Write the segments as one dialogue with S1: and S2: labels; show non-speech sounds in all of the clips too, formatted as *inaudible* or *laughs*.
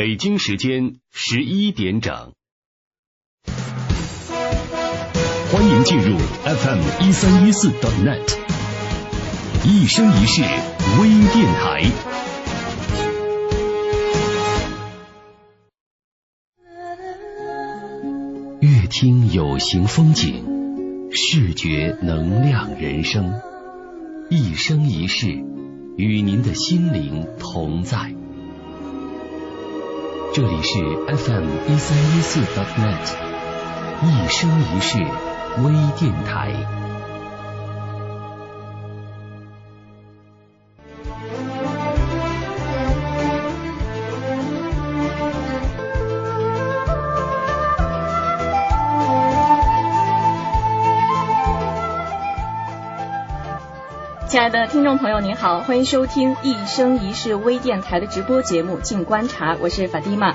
S1: 北京时间十一点整。欢迎进入 FM 一三一四 .net，一生一世微电台。乐听有形风景，视觉能量人生，一生一世与您的心灵同在。这里是 FM 一三一四 dot .net，一生一世微电台。
S2: 亲爱的听众朋友，您好，欢迎收听一生一世微电台的直播节目《静观察》，我是法蒂玛。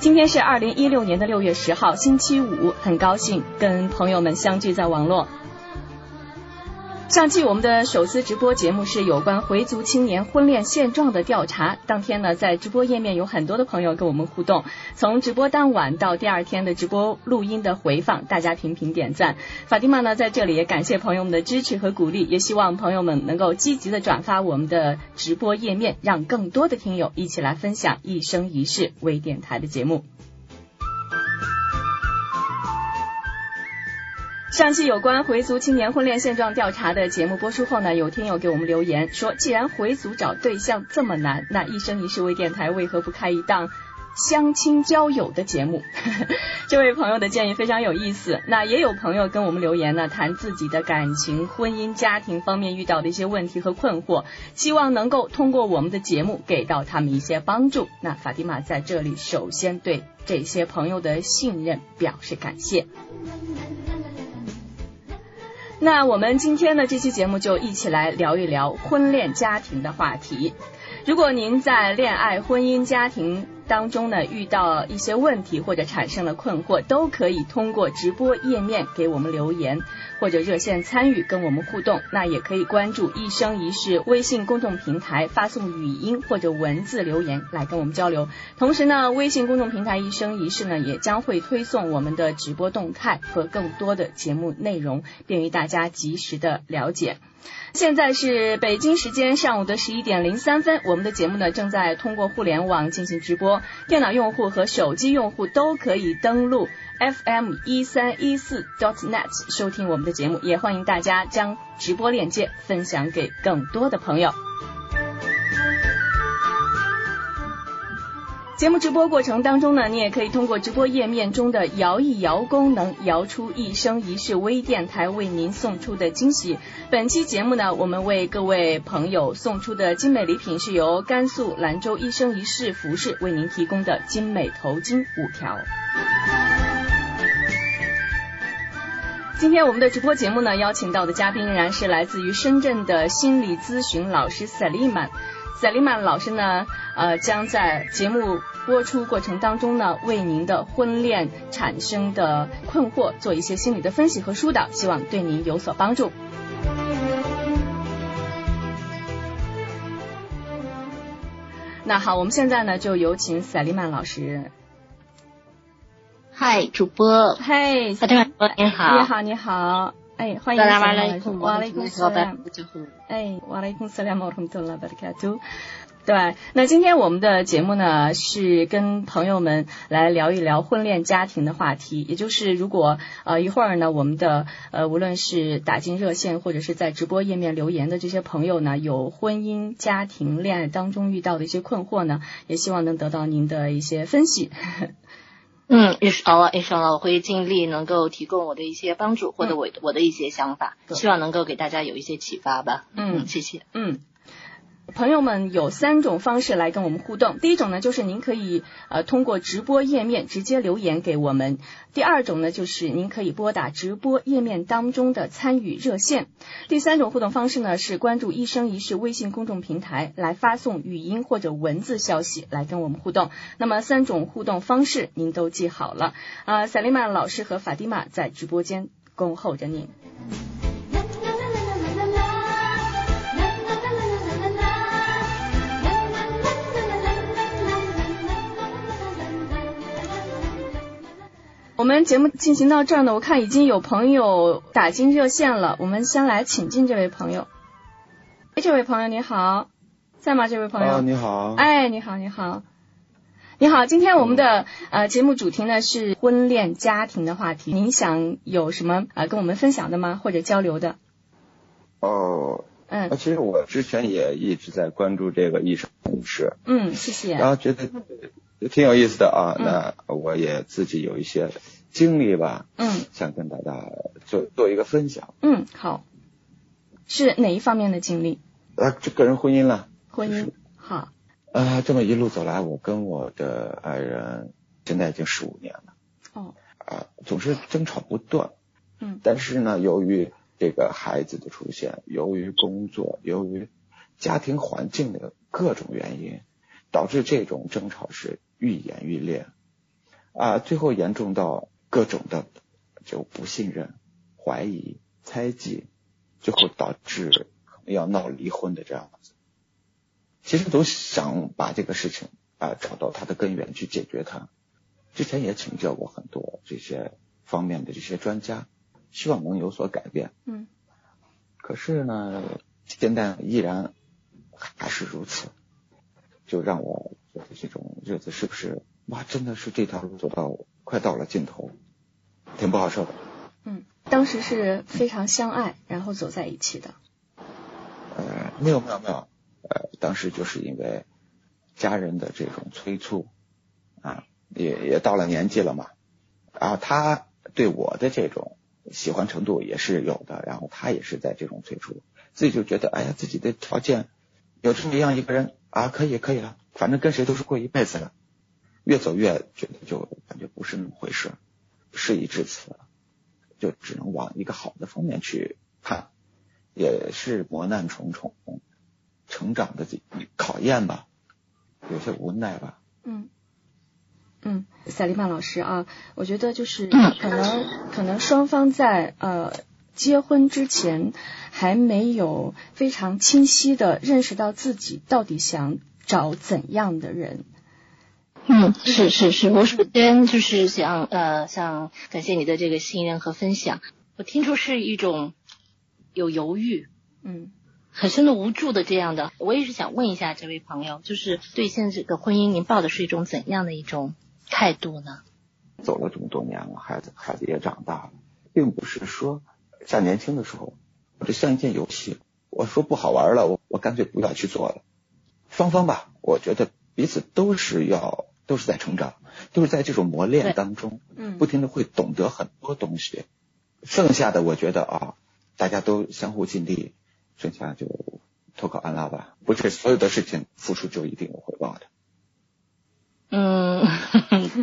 S2: 今天是二零一六年的六月十号，星期五，很高兴跟朋友们相聚在网络。上期我们的首次直播节目是有关回族青年婚恋现状的调查。当天呢，在直播页面有很多的朋友跟我们互动，从直播当晚到第二天的直播录音的回放，大家频频点赞。法蒂玛呢，在这里也感谢朋友们的支持和鼓励，也希望朋友们能够积极的转发我们的直播页面，让更多的听友一起来分享一生一世微电台的节目。上期有关回族青年婚恋现状调查的节目播出后呢，有听友给我们留言说，既然回族找对象这么难，那一生一世微电台为何不开一档相亲交友的节目？*laughs* 这位朋友的建议非常有意思。那也有朋友跟我们留言呢，谈自己的感情、婚姻、家庭方面遇到的一些问题和困惑，希望能够通过我们的节目给到他们一些帮助。那法蒂玛在这里首先对这些朋友的信任表示感谢。那我们今天的这期节目就一起来聊一聊婚恋家庭的话题。如果您在恋爱、婚姻、家庭当中呢遇到一些问题或者产生了困惑，都可以通过直播页面给我们留言。或者热线参与跟我们互动，那也可以关注“一生一世”微信公众平台，发送语音或者文字留言来跟我们交流。同时呢，微信公众平台“一生一世”呢也将会推送我们的直播动态和更多的节目内容，便于大家及时的了解。现在是北京时间上午的十一点零三分，我们的节目呢正在通过互联网进行直播，电脑用户和手机用户都可以登录。FM 一三一四 .dot.net 收听我们的节目，也欢迎大家将直播链接分享给更多的朋友。节目直播过程当中呢，你也可以通过直播页面中的摇一摇功能，摇出一生一世微电台为您送出的惊喜。本期节目呢，我们为各位朋友送出的精美礼品是由甘肃兰州一生一世服饰为您提供的精美头巾五条。今天我们的直播节目呢，邀请到的嘉宾仍然是来自于深圳的心理咨询老师赛利曼。赛利曼老师呢，呃，将在节目播出过程当中呢，为您的婚恋产生的困惑做一些心理的分析和疏导，希望对您有所帮助。那好，我们现在呢，就有请赛利曼老师。
S3: 嗨，主播。
S2: 嗨，
S3: 大家好，你好。
S2: 你好，你好。哎，欢迎。
S3: 大家晚来空，
S2: 瓦雷
S3: 空斯兰。
S2: 哎，瓦雷公斯兰，莫通特拉巴的卡图。对，那今天我们的节目呢，是跟朋友们来聊一聊婚恋家庭的话题。也就是如果呃一会儿呢，我们的呃无论是打进热线或者是在直播页面留言的这些朋友呢，有婚姻家庭恋爱当中遇到的一些困惑呢，也希望能得到您的一些分析。
S3: 嗯，也是哦，也是了，我会尽力能够提供我的一些帮助，或者我我的一些想法，希望能够给大家有一些启发吧。嗯，谢谢。
S2: 嗯。朋友们有三种方式来跟我们互动。第一种呢，就是您可以呃通过直播页面直接留言给我们；第二种呢，就是您可以拨打直播页面当中的参与热线；第三种互动方式呢，是关注“一生一世”微信公众平台来发送语音或者文字消息来跟我们互动。那么三种互动方式您都记好了啊，萨利曼老师和法蒂玛在直播间恭候着您。们节目进行到这儿呢，我看已经有朋友打进热线了，我们先来请进这位朋友。哎，这位朋友你好，在吗？这位朋友，
S4: 啊，你好。
S2: 哎，你好，你好，你好。今天我们的呃节目主题呢是婚恋家庭的话题，您想有什么呃跟我们分享的吗？或者交流的？
S4: 哦，嗯，其实我之前也一直在关注这个一生一世，
S2: 嗯，谢谢。
S4: 然后觉得挺有意思的啊，那我也自己有一些经历吧，
S2: 嗯，
S4: 想跟大家做做一个分享。
S2: 嗯，好，是哪一方面的经历？
S4: 啊，这个人婚姻了。
S2: 婚姻好。
S4: 啊，这么一路走来，我跟我的爱人现在已经十五年了。
S2: 哦。
S4: 啊，总是争吵不断。
S2: 嗯。
S4: 但是呢，由于这个孩子的出现，由于工作，由于家庭环境的各种原因，导致这种争吵是愈演愈烈。啊，最后严重到各种的就不信任、怀疑、猜忌，最后导致。要闹离婚的这样子，其实都想把这个事情啊找到它的根源去解决它。之前也请教过很多这些方面的这些专家，希望能有所改变。
S2: 嗯。
S4: 可是呢，现在依然还是如此，就让我觉得这种日子是不是哇，真的是这条路走到快到了尽头，挺不好受的。
S2: 嗯，当时是非常相爱，然后走在一起的。
S4: 呃，没有没有没有，呃，当时就是因为家人的这种催促啊，也也到了年纪了嘛，然后他对我的这种喜欢程度也是有的，然后他也是在这种催促，自己就觉得哎呀，自己的条件有这么样一个人啊，可以可以了，反正跟谁都是过一辈子了，越走越觉得就感觉不是那么回事，事已至此，就只能往一个好的方面去看。也是磨难重重，成长的考验吧，有些无奈吧。
S2: 嗯嗯，萨利曼老师啊，我觉得就是可能可能双方在呃结婚之前还没有非常清晰的认识到自己到底想找怎样的人。
S3: 嗯，是是是，我首先就是想呃想感谢你的这个信任和分享，我听出是一种。有犹豫，
S2: 嗯，
S3: 很深的无助的这样的，我也是想问一下这位朋友，就是对现在这个婚姻，您抱的是一种怎样的一种态度呢？
S4: 走了这么多年了，孩子孩子也长大了，并不是说像年轻的时候，我就像一件游戏，我说不好玩了，我我干脆不要去做了。双方吧，我觉得彼此都是要都是在成长，都是在这种磨练当中，
S2: 嗯，
S4: 不停的会懂得很多东西。剩下的我觉得啊。大家都相互尽力，剩下就投靠安拉吧。不是所有的事情付出就一定有回报的。
S3: 嗯，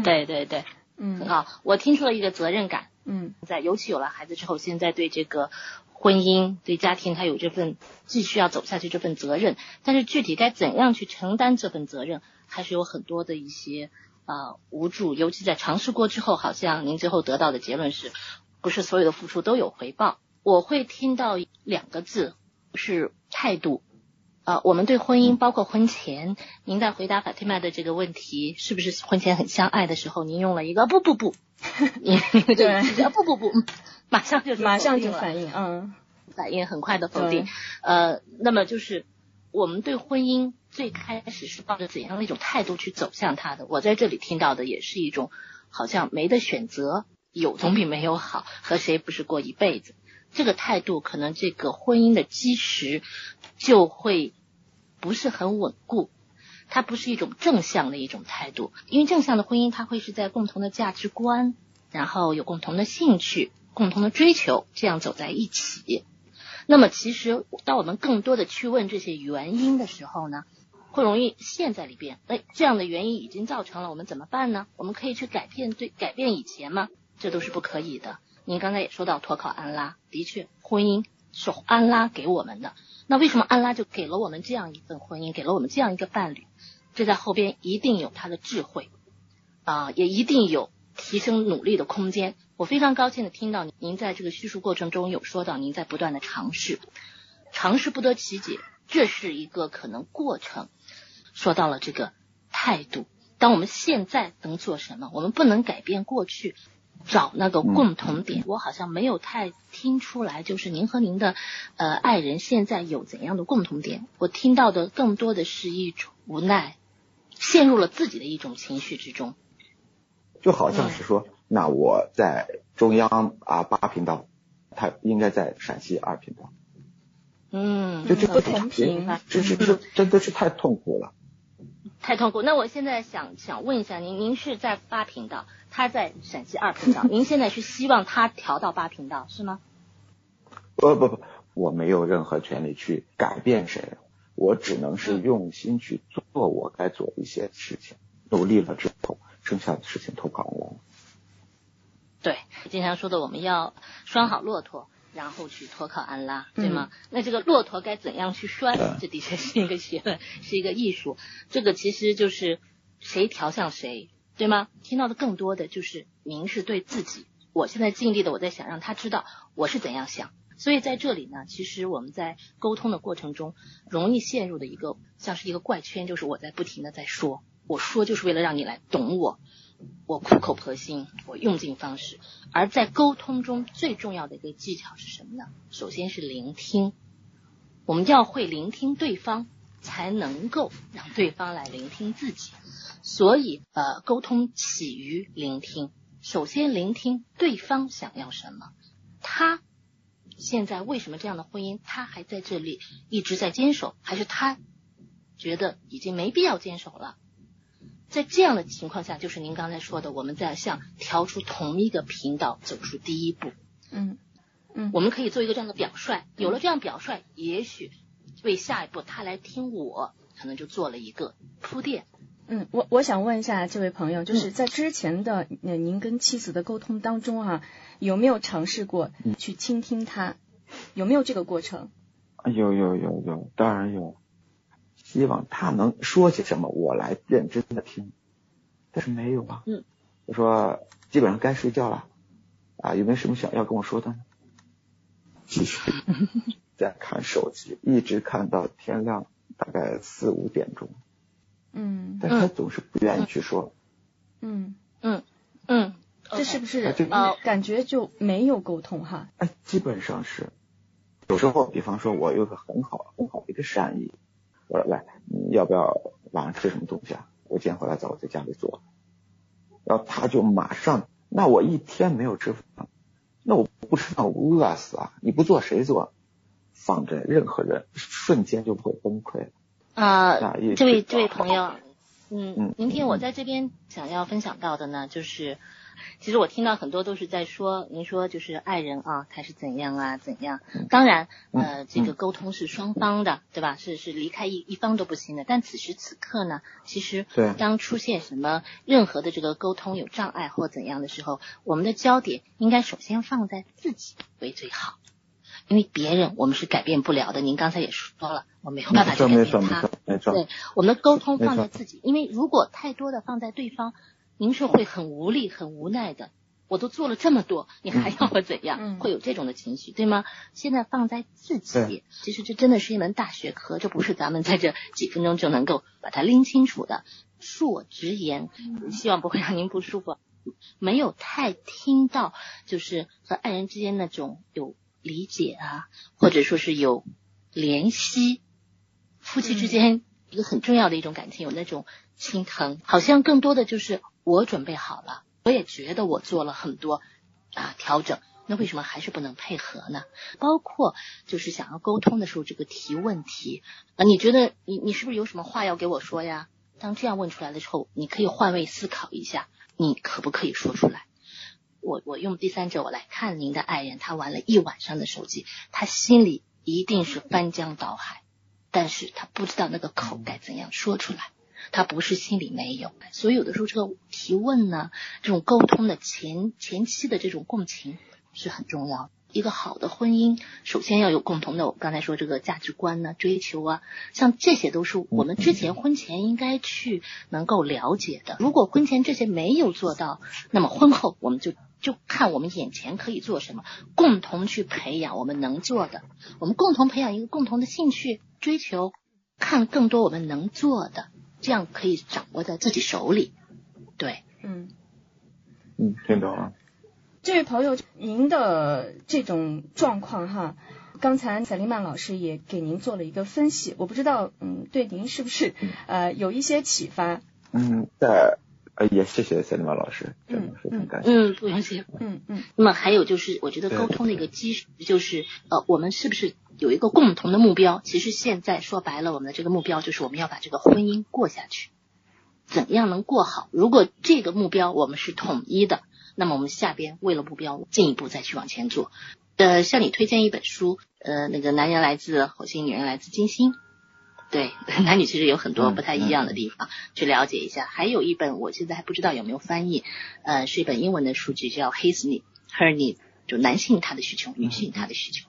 S3: 对 *laughs* 对对，嗯，很好。我听出了一个责任感。
S2: 嗯，
S3: 在尤其有了孩子之后，现在对这个婚姻、对家庭，他有这份继续要走下去这份责任。但是具体该怎样去承担这份责任，还是有很多的一些啊无助。尤其在尝试过之后，好像您最后得到的结论是，不是所有的付出都有回报。我会听到两个字，是态度。啊，我们对婚姻，包括婚前，您在回答法蒂玛的这个问题，是不是婚前很相爱的时候，您用了一个不不不，您 *laughs* 对，不不不，马上就
S2: 马上就反应，嗯，
S3: 反应很快的否定。呃，那么就是我们对婚姻最开始是抱着怎样的一种态度去走向它的？我在这里听到的也是一种，好像没得选择，有总比没有好，和谁不是过一辈子？这个态度可能这个婚姻的基石就会不是很稳固，它不是一种正向的一种态度，因为正向的婚姻它会是在共同的价值观，然后有共同的兴趣、共同的追求，这样走在一起。那么其实当我们更多的去问这些原因的时候呢，会容易陷在里边。哎，这样的原因已经造成了，我们怎么办呢？我们可以去改变对改变以前吗？这都是不可以的。您刚才也说到托靠安拉，的确，婚姻是安拉给我们的。那为什么安拉就给了我们这样一份婚姻，给了我们这样一个伴侣？这在后边一定有他的智慧啊，也一定有提升努力的空间。我非常高兴的听到您在这个叙述过程中有说到，您在不断的尝试，尝试不得其解，这是一个可能过程。说到了这个态度，当我们现在能做什么？我们不能改变过去。找那个共同点。我好像没有太听出来，就是您和您的呃爱人现在有怎样的共同点？我听到的更多的是一种无奈，陷入了自己的一种情绪之中。
S4: 就好像是说，那我在中央啊八频道，他应该在陕西二频道。
S3: 嗯，
S4: 就这
S2: 不同频，
S4: 这是这真的是太痛苦了。
S3: 太痛苦。那我现在想想问一下您，您是在八频道，他在陕西二频道，*laughs* 您现在是希望他调到八频道是吗？
S4: 不不不，我没有任何权利去改变谁，我只能是用心去做我该做的一些事情，努力了之后，剩下的事情投靠我。
S3: 对，经常说的我们要拴好骆驼。然后去托靠安拉，对吗？那这个骆驼该怎样去拴？这的确是一个学问，是一个艺术。这个其实就是谁调向谁，对吗？听到的更多的就是您是对自己。我现在尽力的，我在想让他知道我是怎样想。所以在这里呢，其实我们在沟通的过程中，容易陷入的一个像是一个怪圈，就是我在不停的在说，我说就是为了让你来懂我。我苦口婆心，我用尽方式。而在沟通中最重要的一个技巧是什么呢？首先是聆听，我们要会聆听对方，才能够让对方来聆听自己。所以，呃，沟通起于聆听。首先聆听对方想要什么，他现在为什么这样的婚姻他还在这里一直在坚守，还是他觉得已经没必要坚守了？在这样的情况下，就是您刚才说的，我们在向调出同一个频道走出第一步。
S2: 嗯嗯，
S3: 我们可以做一个这样的表率，有了这样表率，也许为下一步他来听我，可能就做了一个铺垫。
S2: 嗯，我我想问一下这位朋友，就是在之前的您跟妻子的沟通当中啊，有没有尝试过去倾听他？有没有这个过程？
S4: 有有有有，当然有。希望他能说些什么，我来认真的听，但是没有啊。
S3: 嗯，
S4: 我说基本上该睡觉了啊，有没有什么想要跟我说的呢？继 *laughs* 续在看手机，一直看到天亮，大概四五点钟。
S2: 嗯，
S4: 但是他总是不愿意去说。
S3: 嗯嗯嗯，
S2: 这是不是呃感觉就没有沟通哈？
S4: 哎，基本上是。有时候，比方说我有个很好很好的一个善意。我说来，你要不要晚上吃什么东西啊？我今天回来早，我在家里做。然后他就马上，那我一天没有吃饭，那我不吃饭我饿死啊！你不做谁做？放着任何人瞬间就会崩溃。
S3: 啊，这位这位朋友，嗯，您听我在这边想要分享到的呢，就是。*laughs* 其实我听到很多都是在说，您说就是爱人啊，他是怎样啊，怎样？当然，呃，这个沟通是双方的，对吧？是是离开一一方都不行的。但此时此刻呢，其实当出现什么任何的这个沟通有障碍或怎样的时候，我们的焦点应该首先放在自己为最好，因为别人我们是改变不了的。您刚才也说了，我没有办法去改变他。对，我们的沟通放在自己，因为如果太多的放在对方。您是会很无力、很无奈的。我都做了这么多，你还要我怎样？会有这种的情绪，对吗？现在放在自己，其实这真的是一门大学科，这不是咱们在这几分钟就能够把它拎清楚的。恕我直言，希望不会让您不舒服。没有太听到，就是和爱人之间那种有理解啊，或者说是有怜惜，夫妻之间一个很重要的一种感情，有那种心疼，好像更多的就是。我准备好了，我也觉得我做了很多啊调整，那为什么还是不能配合呢？包括就是想要沟通的时候，这个提问题啊，你觉得你你是不是有什么话要给我说呀？当这样问出来的时候，你可以换位思考一下，你可不可以说出来？我我用第三者我来看您的爱人，他玩了一晚上的手机，他心里一定是翻江倒海，但是他不知道那个口该怎样说出来。他不是心里没有，所以有的时候这个提问呢，这种沟通的前前期的这种共情是很重要。一个好的婚姻，首先要有共同的，我刚才说这个价值观呢、追求啊，像这些都是我们之前婚前应该去能够了解的。如果婚前这些没有做到，那么婚后我们就就看我们眼前可以做什么，共同去培养我们能做的，我们共同培养一个共同的兴趣追求，看更多我们能做的。这样可以掌握在自己手里，对，
S2: 嗯，
S4: 嗯，听懂了。
S2: 这位朋友，您的这种状况哈，刚才赛琳曼老师也给您做了一个分析，我不知道，嗯，对您是不是呃有一些启发？
S4: 嗯，在呃也谢谢赛琳曼老师，真的非常感谢。
S3: 嗯，不用谢。
S2: 嗯嗯。
S3: 那么还有就是，我觉得沟通的一个基石就是，呃，我们是不是有一个共同的目标？其实现在说白了，我们的这个目标就是我们要把这个婚姻过下去，怎样能过好？如果这个目标我们是统一的。那么我们下边为了目标进一步再去往前做，呃，向你推荐一本书，呃，那个男人来自火星，女人来自金星，对，*laughs* 男女其实有很多不太一样的地方，去了解一下。还有一本我现在还不知道有没有翻译，呃，是一本英文的书籍，叫 His Need Her Need，就男性他的需求，女性他的需求，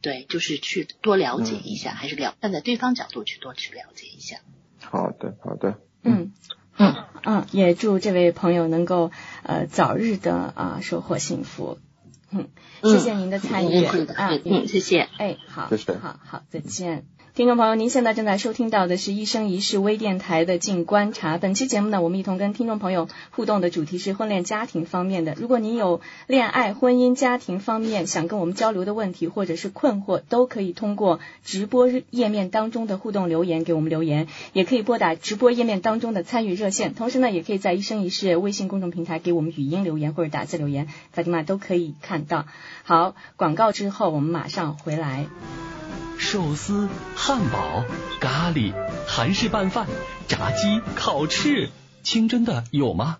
S3: 对，就是去多了解一下，还是了站在对方角度去多去了解一下。
S4: 好的，好的，
S2: 嗯。嗯嗯，也祝这位朋友能够呃早日的啊收获幸福。嗯，谢谢您的参与
S3: 啊，嗯，谢谢。
S2: 哎，好，
S4: 谢谢，
S2: 好好，再见。听众朋友，您现在正在收听到的是一生一世微电台的静观察。本期节目呢，我们一同跟听众朋友互动的主题是婚恋家庭方面的。如果您有恋爱、婚姻、家庭方面想跟我们交流的问题或者是困惑，都可以通过直播页面当中的互动留言给我们留言，也可以拨打直播页面当中的参与热线。同时呢，也可以在一生一世微信公众平台给我们语音留言或者打字留言，法蒂玛都可以看到。好，广告之后我们马上回来。
S1: 寿司、汉堡、咖喱、韩式拌饭、炸鸡、烤翅，清真的有吗？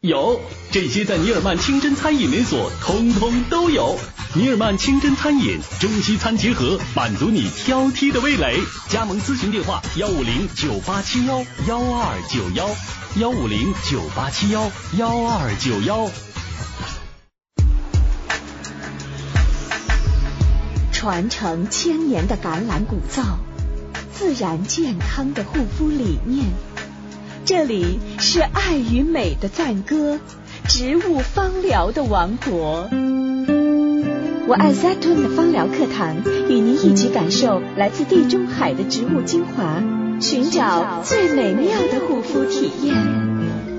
S1: 有，这些在尼尔曼清真餐饮连锁通通都有。尼尔曼清真餐饮，中西餐结合，满足你挑剔的味蕾。加盟咨询电话：幺五零九八七幺幺二九幺，幺五零九八七幺幺二九幺。
S5: 传承千年的橄榄古皂，自然健康的护肤理念。这里是爱与美的赞歌，植物芳疗的王国。我爱 Zatun 的芳疗课堂，与您一起感受来自地中海的植物精华，寻找最美妙的护肤体验。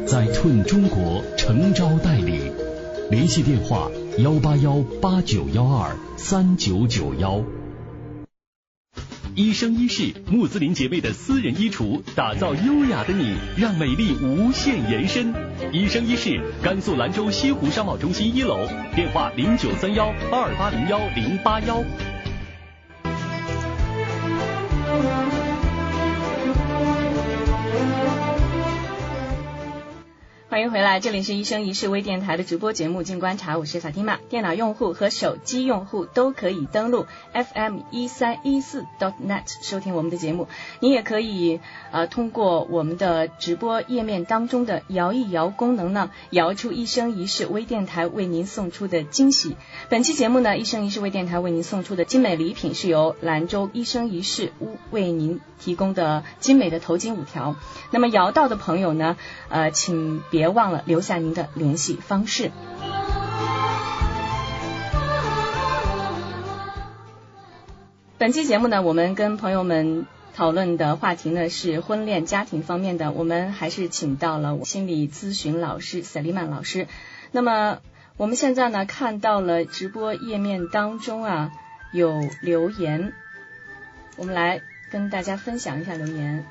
S1: 在 Tun 中国诚招代理，联系电话。幺八幺八九幺二三九九幺，一生一世穆斯林姐妹的私人衣橱，打造优雅的你，让美丽无限延伸。一生一世，甘肃兰州西湖商贸中心一楼，电话零九三幺二八零幺零八幺。
S2: 欢迎回来，这里是一生一世微电台的直播节目《静观察》，我是法蒂玛。电脑用户和手机用户都可以登录 FM 一三一四 dot net 收听我们的节目。你也可以呃通过我们的直播页面当中的摇一摇功能呢，摇出一生一世微电台为您送出的惊喜。本期节目呢，一生一世微电台为您送出的精美礼品是由兰州一生一世屋为您提供的精美的头巾五条。那么摇到的朋友呢，呃，请别。忘了留下您的联系方式。本期节目呢，我们跟朋友们讨论的话题呢是婚恋家庭方面的，我们还是请到了心理咨询老师赛利曼老师。那么我们现在呢看到了直播页面当中啊有留言，我们来跟大家分享一下留言。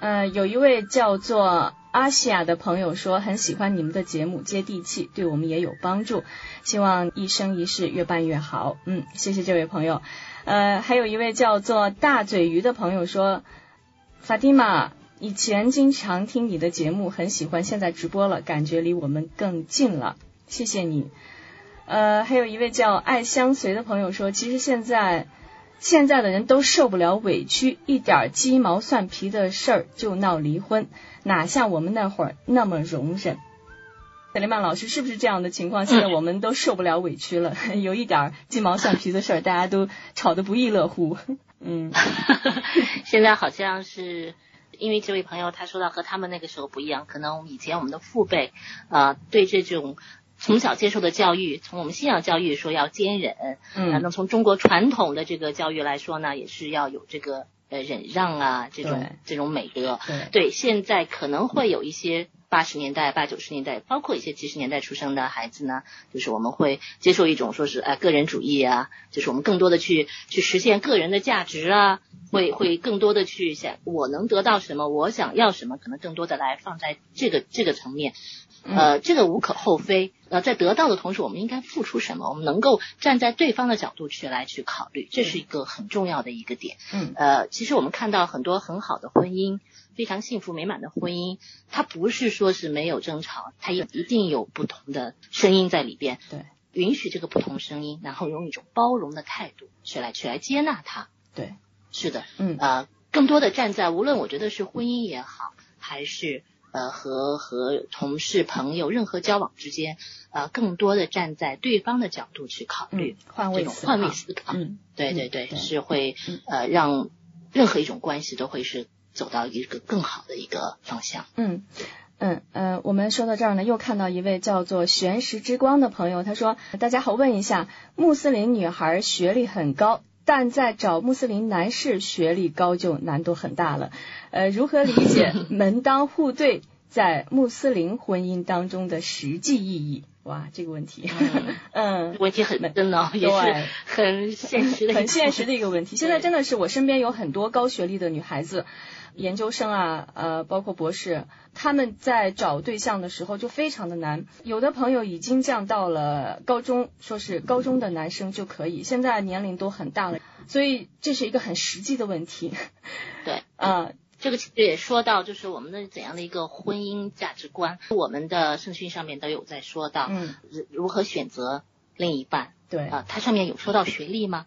S2: 呃，有一位叫做。阿西亚的朋友说很喜欢你们的节目，接地气，对我们也有帮助。希望一生一世越办越好。嗯，谢谢这位朋友。呃，还有一位叫做大嘴鱼的朋友说，法蒂玛以前经常听你的节目，很喜欢，现在直播了，感觉离我们更近了。谢谢你。呃，还有一位叫爱相随的朋友说，其实现在现在的人都受不了委屈，一点鸡毛蒜皮的事儿就闹离婚。哪像我们那会儿那么容忍？德雷曼老师是不是这样的情况？现在我们都受不了委屈了，*laughs* 有一点鸡毛蒜皮的事儿，大家都吵得不亦乐乎。*laughs* 嗯，*laughs*
S3: 现在好像是因为这位朋友他说到和他们那个时候不一样，可能以前我们的父辈啊对这种从小接受的教育，从我们信仰教育说要坚忍，嗯，那从中国传统的这个教育来说呢，也是要有这个。呃忍让啊这种这种美德。
S2: 对
S3: 对，现在可能会有一些八十年代、八九十年代，包括一些七十年代出生的孩子呢，就是我们会接受一种说是呃个人主义啊，就是我们更多的去去实现个人的价值啊，会会更多的去想我能得到什么，我想要什么，可能更多的来放在这个这个层面。呃，这个无可厚非。呃，在得到的同时，我们应该付出什么？我们能够站在对方的角度去来去考虑，这是一个很重要的一个点。
S2: 嗯
S3: 呃，其实我们看到很多很好的婚姻，非常幸福美满的婚姻，它不是说是没有争吵，它也一定有不同的声音在里边。
S2: 对，
S3: 允许这个不同声音，然后用一种包容的态度去来去来接纳它。
S2: 对，
S3: 是的，
S2: 嗯
S3: 呃，更多的站在无论我觉得是婚姻也好，还是呃和和同事朋友任何交往之间，呃，更多的站在对方的角度去考虑
S2: 嗯，换
S3: 这种
S2: 位
S3: 换位思考。
S2: 嗯
S3: 对对对，
S2: 对
S3: 是会
S2: 嗯
S3: 呃让任何一种关系都会是走到一个更好的一个方向。
S2: 嗯。嗯呃，我们说到这儿呢，又看到一位叫做玄石之光的朋友，他说：“大家好，问一下，穆斯林女孩学历很高，但在找穆斯林男士学历高就难度很大了。呃，如何理解门当户对在穆斯林婚姻当中的实际意义？”哇，这个问题，嗯，*laughs*
S3: 问题很真的，也
S2: 对
S3: 是很现实的，
S2: 很现实的一个问题。现在真的是我身边有很多高学历的女孩子，研究生啊，呃，包括博士，他们在找对象的时候就非常的难。有的朋友已经降到了高中，说是高中的男生就可以，现在年龄都很大了，所以这是一个很实际的问题。
S3: 对，
S2: 啊、*laughs*
S3: 这个其实也说到，就是我们的怎样的一个婚姻价值观，我们的圣训上面都有在说到，
S2: 嗯，
S3: 如如何选择另一半。
S2: 对。
S3: 啊、它上面有说到学历吗？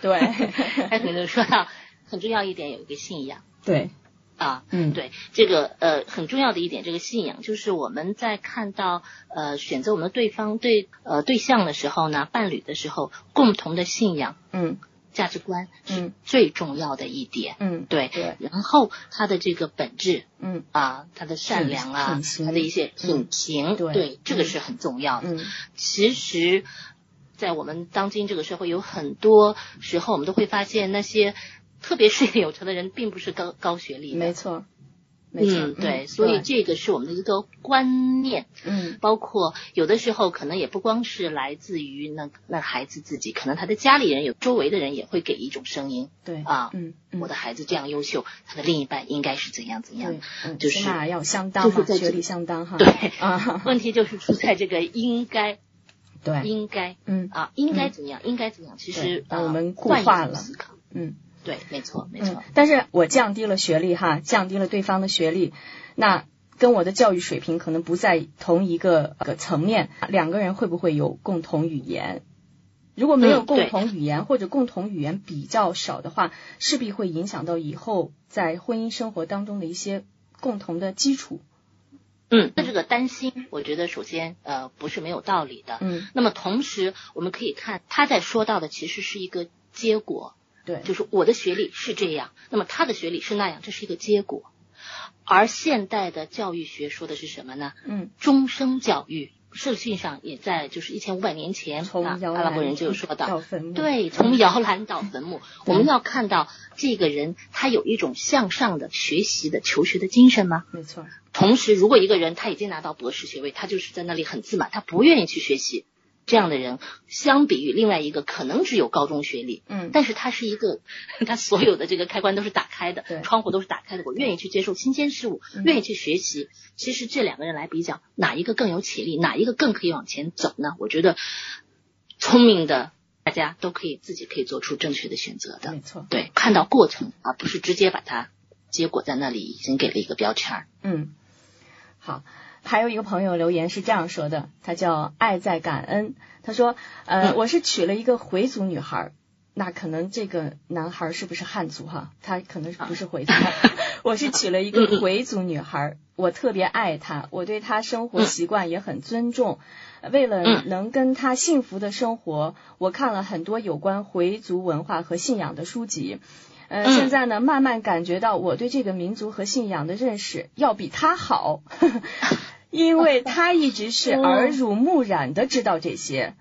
S2: 对。*laughs*
S3: 它可能说到很重要一点有一个信仰。
S2: 对，
S3: 啊，
S2: 嗯，
S3: 对这个呃很重要的一点，这个信仰就是我们在看到呃选择我们的对方对呃对象的时候呢，伴侣的时候，共同的信仰
S2: 嗯
S3: 价值观是
S2: 嗯
S3: 最重要的一点。
S2: 嗯
S3: 对，
S2: 对，
S3: 然后他的这个本质
S2: 嗯
S3: 啊，他的善良啊他的一些品行，
S2: 对
S3: 这个
S2: 嗯
S3: 是很重要的。
S2: 嗯
S3: 其实，在我们当今这个社会，有很多时候我们都会发现，那些特别事业有成的人，并不是高高学历。
S2: 没错，没错，
S3: 嗯，对，所以这个是我们的一个观念，
S2: 嗯。
S3: 包括有的时候可能也不光是来自于那那孩子自己，可能他的家里人有周围的人也会给一种声音。
S2: 对
S3: 啊，
S2: 嗯嗯。
S3: 我的孩子这样优秀，他的另一半应该是怎样怎样。，
S2: 嗯，
S3: 就是
S2: 起码要相当嘛，
S3: 就是在这
S2: 学历相当哈，
S3: 对 *laughs*
S2: 啊，
S3: 问题就是出在这个应该，
S2: 对，
S3: 应该
S2: 嗯。
S3: 啊，应该怎么样，应该怎么样，其实
S2: 我们固化了。
S3: 思考，
S2: 嗯
S3: 对，没错，没
S2: 嗯
S3: 错，，
S2: 但是我降低了学历哈，降低了对方的学历，那跟我的教育水平可能不在同一个个层面，两个人会不会有共同语言？如果没有共同语言、或者共同语言比较少的话，势必会影响到以后在婚姻生活当中的一些共同的基础。
S3: 嗯，那这个担心，我觉得首先呃不是没有道理的。
S2: 嗯，
S3: 那么同时，我们可以看他在说到的其实是一个结果，
S2: 对，
S3: 就是我的学历是这样，那么他的学历是那样，这是一个结果。而现代的教育学说的是什么呢？
S2: 嗯
S3: 终生教育，社训上也在就是一千五百年前，啊阿拉伯人就有说到，对，从摇篮到坟墓，*laughs* 我们要看到这个人他有一种向上的学习的求学的精神吗？
S2: 没错，
S3: 同时，如果一个人他已经拿到博士学位，他就是在那里很自满，他不愿意去学习，这样的人，相比于另外一个可能只有高中学历，
S2: 嗯
S3: 但是他是一个，*laughs* 他所有的这个开关都是打开的
S2: 对，
S3: 窗户都是打开的，我愿意去接受新鲜事物，
S2: 嗯
S3: 愿意去学习。其实这两个人来比较，哪一个更有潜力，哪一个更可以往前走呢？我觉得聪明的大家都可以自己可以做出正确的选择的。
S2: 没错，
S3: 对，看到过程，而不是直接把它结果在那里已经给了一个标签儿。
S2: 嗯，好。还有一个朋友留言是这样说的，他叫爱在感恩。他说：“呃，
S3: 嗯
S2: 我是娶了一个回族女孩儿，那可能这个男孩儿是不是汉族哈？他可能是不是回族？*laughs* 我是娶了一个回族女孩儿，我特别爱她，我对她生活习惯也很尊重。为了
S3: 嗯
S2: 能跟她幸福的生活，我看了很多有关回族文化和信仰的书籍。”呃，
S3: 嗯
S2: 现在呢，慢慢感觉到我对这个民族和信仰的认识要比她好，*laughs* 因为他一直是耳濡目染的知道这些。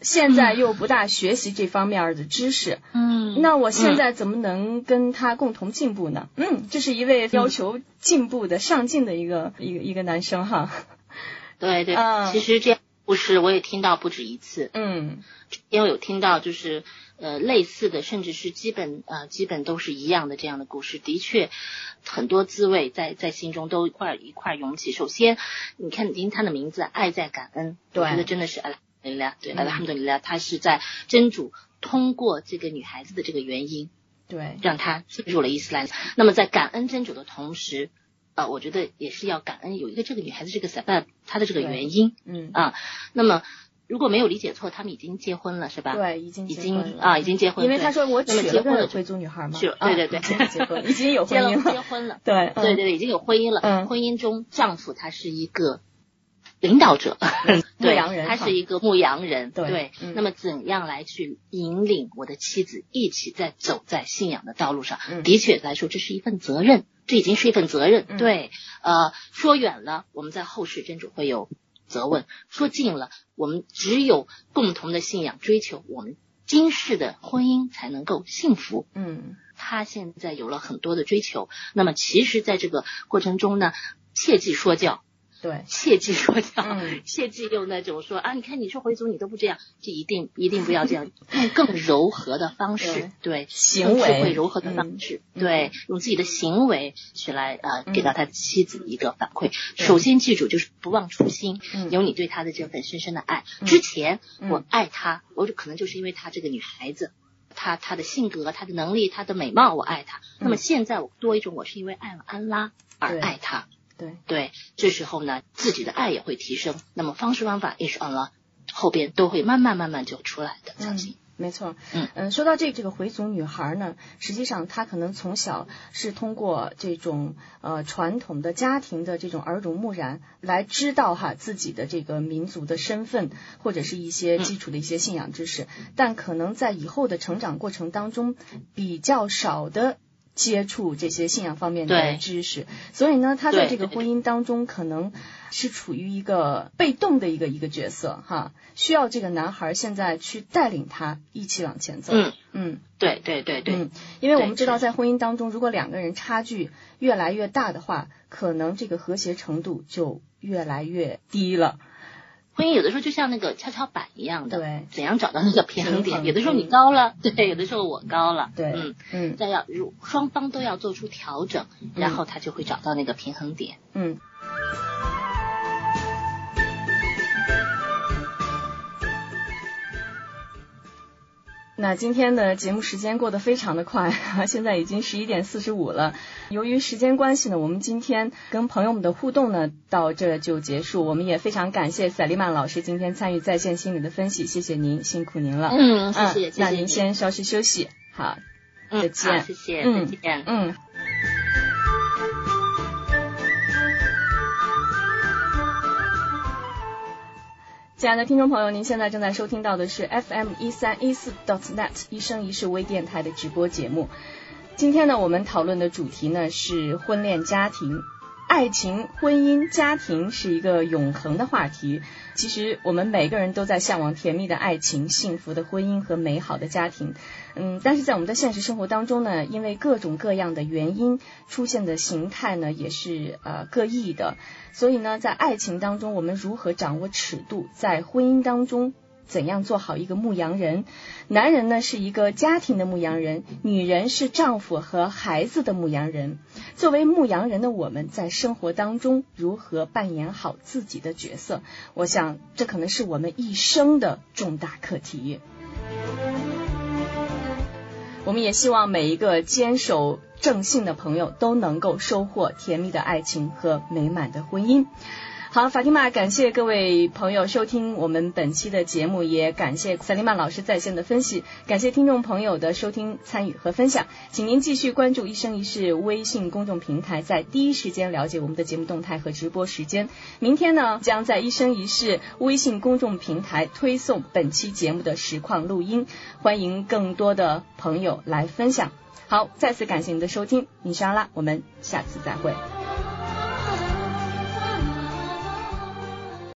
S2: 现在又不大学习这方面的知识，
S3: 嗯，
S2: 那我现在怎么能跟他共同进步呢？嗯，这是一位要求进步的、上进的一个一个一个男生哈。*laughs*
S3: 对对，
S2: 嗯
S3: 其实这样故事我也听到不止一次，
S2: 嗯。
S3: 因为有听到就是呃类似的，甚至是基本呃基本都是一样的这样的故事，的确很多滋味在在心中都一块儿一块儿涌起。首先，你看听他的名字“爱在感恩”，
S2: 对。
S3: 我觉得真的是阿拉哈姆对
S2: 嗯。
S3: 阿拉哈姆杜里拉，他是在真主通过这个女孩子的这个原因，
S2: 对，
S3: 让她进入了伊斯兰。那么在感恩真主的同时，呃，我觉得也是要感恩有一个这个女孩子这个 sabab 她的这个原因。
S2: 嗯
S3: 啊，那么如果没有理解错，他们已经结婚了，是吧？，
S2: 对，已经
S3: 已
S2: 结婚了
S3: 经啊，已经结婚。
S2: 因为
S3: 对
S2: 他说我娶
S3: 结婚了
S2: 了个回族女孩嘛，
S3: 是
S2: 啊
S3: 对对对
S2: 已经结婚，已经有婚姻了，
S3: 结婚了，
S2: 对
S3: 对对对，已经有婚姻了。
S2: 嗯
S3: 婚姻中丈夫他是一个领导者，
S2: 牧 *laughs*
S3: 对
S2: 羊人
S3: 他是一个牧羊人，
S2: 对嗯。
S3: 那么怎样来去引领我的妻子一起在走在信仰的道路上？
S2: 嗯。
S3: 的确来说，这是一份责任，这已经是一份责任。
S2: 嗯。
S3: 对，呃，说远了，我们在后世真主会有责问；说近了，我们只有共同的信仰追求，我们今世的婚姻才能够幸福。
S2: 嗯。
S3: 他现在有了很多的追求，那么其实在这个过程中呢，切忌说教，
S2: 对，
S3: 切忌说教，
S2: 嗯。
S3: 切忌用那种说啊，你看你说回族你都不这样，这一定一定不要这样，用更柔和的方式，对，
S2: 行为
S3: 会柔和的方式，
S2: 嗯。
S3: 对，用自己的行为去来呃
S2: 嗯。
S3: 给到他妻子一个反馈。首先记住就是不忘初心，
S2: 嗯。
S3: 有你对他的这份深深的爱。
S2: 嗯。
S3: 之前
S2: 嗯。
S3: 我爱他，我可能就是因为她这个女孩子。她她的性格、她的能力、她的美貌，我爱她。那么现在我多一种，我是因为爱了安拉而爱她。
S2: 对，
S3: 对，这时候呢，自己的爱也会提升。那么方式方法，也是 Allah 后边都会慢慢慢慢就出来的，相信。
S2: 没错，
S3: 嗯
S2: 说到这这个回族女孩呢，实际上她可能从小是通过这种呃传统的家庭的这种耳濡目染来知道哈自己的这个民族的身份或者是一些基础的一些信仰知识，但可能在以后的成长过程当中比较少的。接触这些信仰方面的知识，所以呢，他在这个婚姻当中可能是处于一个被动的一个一个角色哈，需要这个男孩现在去带领他一起往前走。
S3: 嗯，
S2: 嗯。
S3: 对对对对，
S2: 嗯，因为我们知道在婚姻当中，如果两个人差距越来越大的话，可能这个和谐程度就越来越低了。
S3: 婚姻有的时候就像那个跷跷板一样的，
S2: 对
S3: 怎样找到那个平衡点？有的时候你高了，对，有的时候我高了，
S2: 对
S3: 嗯，
S2: 嗯
S3: 再要如双方都要做出调整，然后他就会找到那个平衡点。
S2: 嗯。那今天的节目时间过得非常的快，*laughs* 现在已经十一点四十五了。由于时间关系呢，我们今天跟朋友们的互动呢到这就结束。我们也非常感谢赛利曼老师今天参与在线心理的分析，谢谢您，辛苦您了。
S3: 嗯，谢谢，谢
S2: 那您。先稍事休息，好，
S3: 嗯，
S2: 再见
S3: 好谢谢，
S2: 嗯
S3: 再见。
S2: 嗯。亲爱的听众朋友，您现在正在收听到的是 FM 一三一四 dot net 一生一世微电台的直播节目。今天呢，我们讨论的主题呢是婚恋家庭。爱情、婚姻、家庭是一个永恒的话题。其实我们每个人都在向往甜蜜的爱情、幸福的婚姻和美好的家庭。嗯，但是在我们的现实生活当中呢，因为各种各样的原因，出现的形态呢也是呃各异的。所以呢，在爱情当中，我们如何掌握尺度？在婚姻当中。怎样做好一个牧羊人？男人呢是一个家庭的牧羊人，女人是丈夫和孩子的牧羊人。作为牧羊人的我们，在生活当中如何扮演好自己的角色？我想，这可能是我们一生的重大课题。我们也希望每一个坚守正信的朋友都能够收获甜蜜的爱情和美满的婚姻。好，法蒂玛，感谢各位朋友收听我们本期的节目，也感谢萨利曼老师在线的分析，感谢听众朋友的收听、参与和分享。请您继续关注“一生一世”微信公众平台，在第一时间了解我们的节目动态和直播时间。明天呢，将在“一生一世”微信公众平台推送本期节目的实况录音，欢迎更多的朋友来分享。好，再次感谢您的收听，你是阿拉，我们下次再会。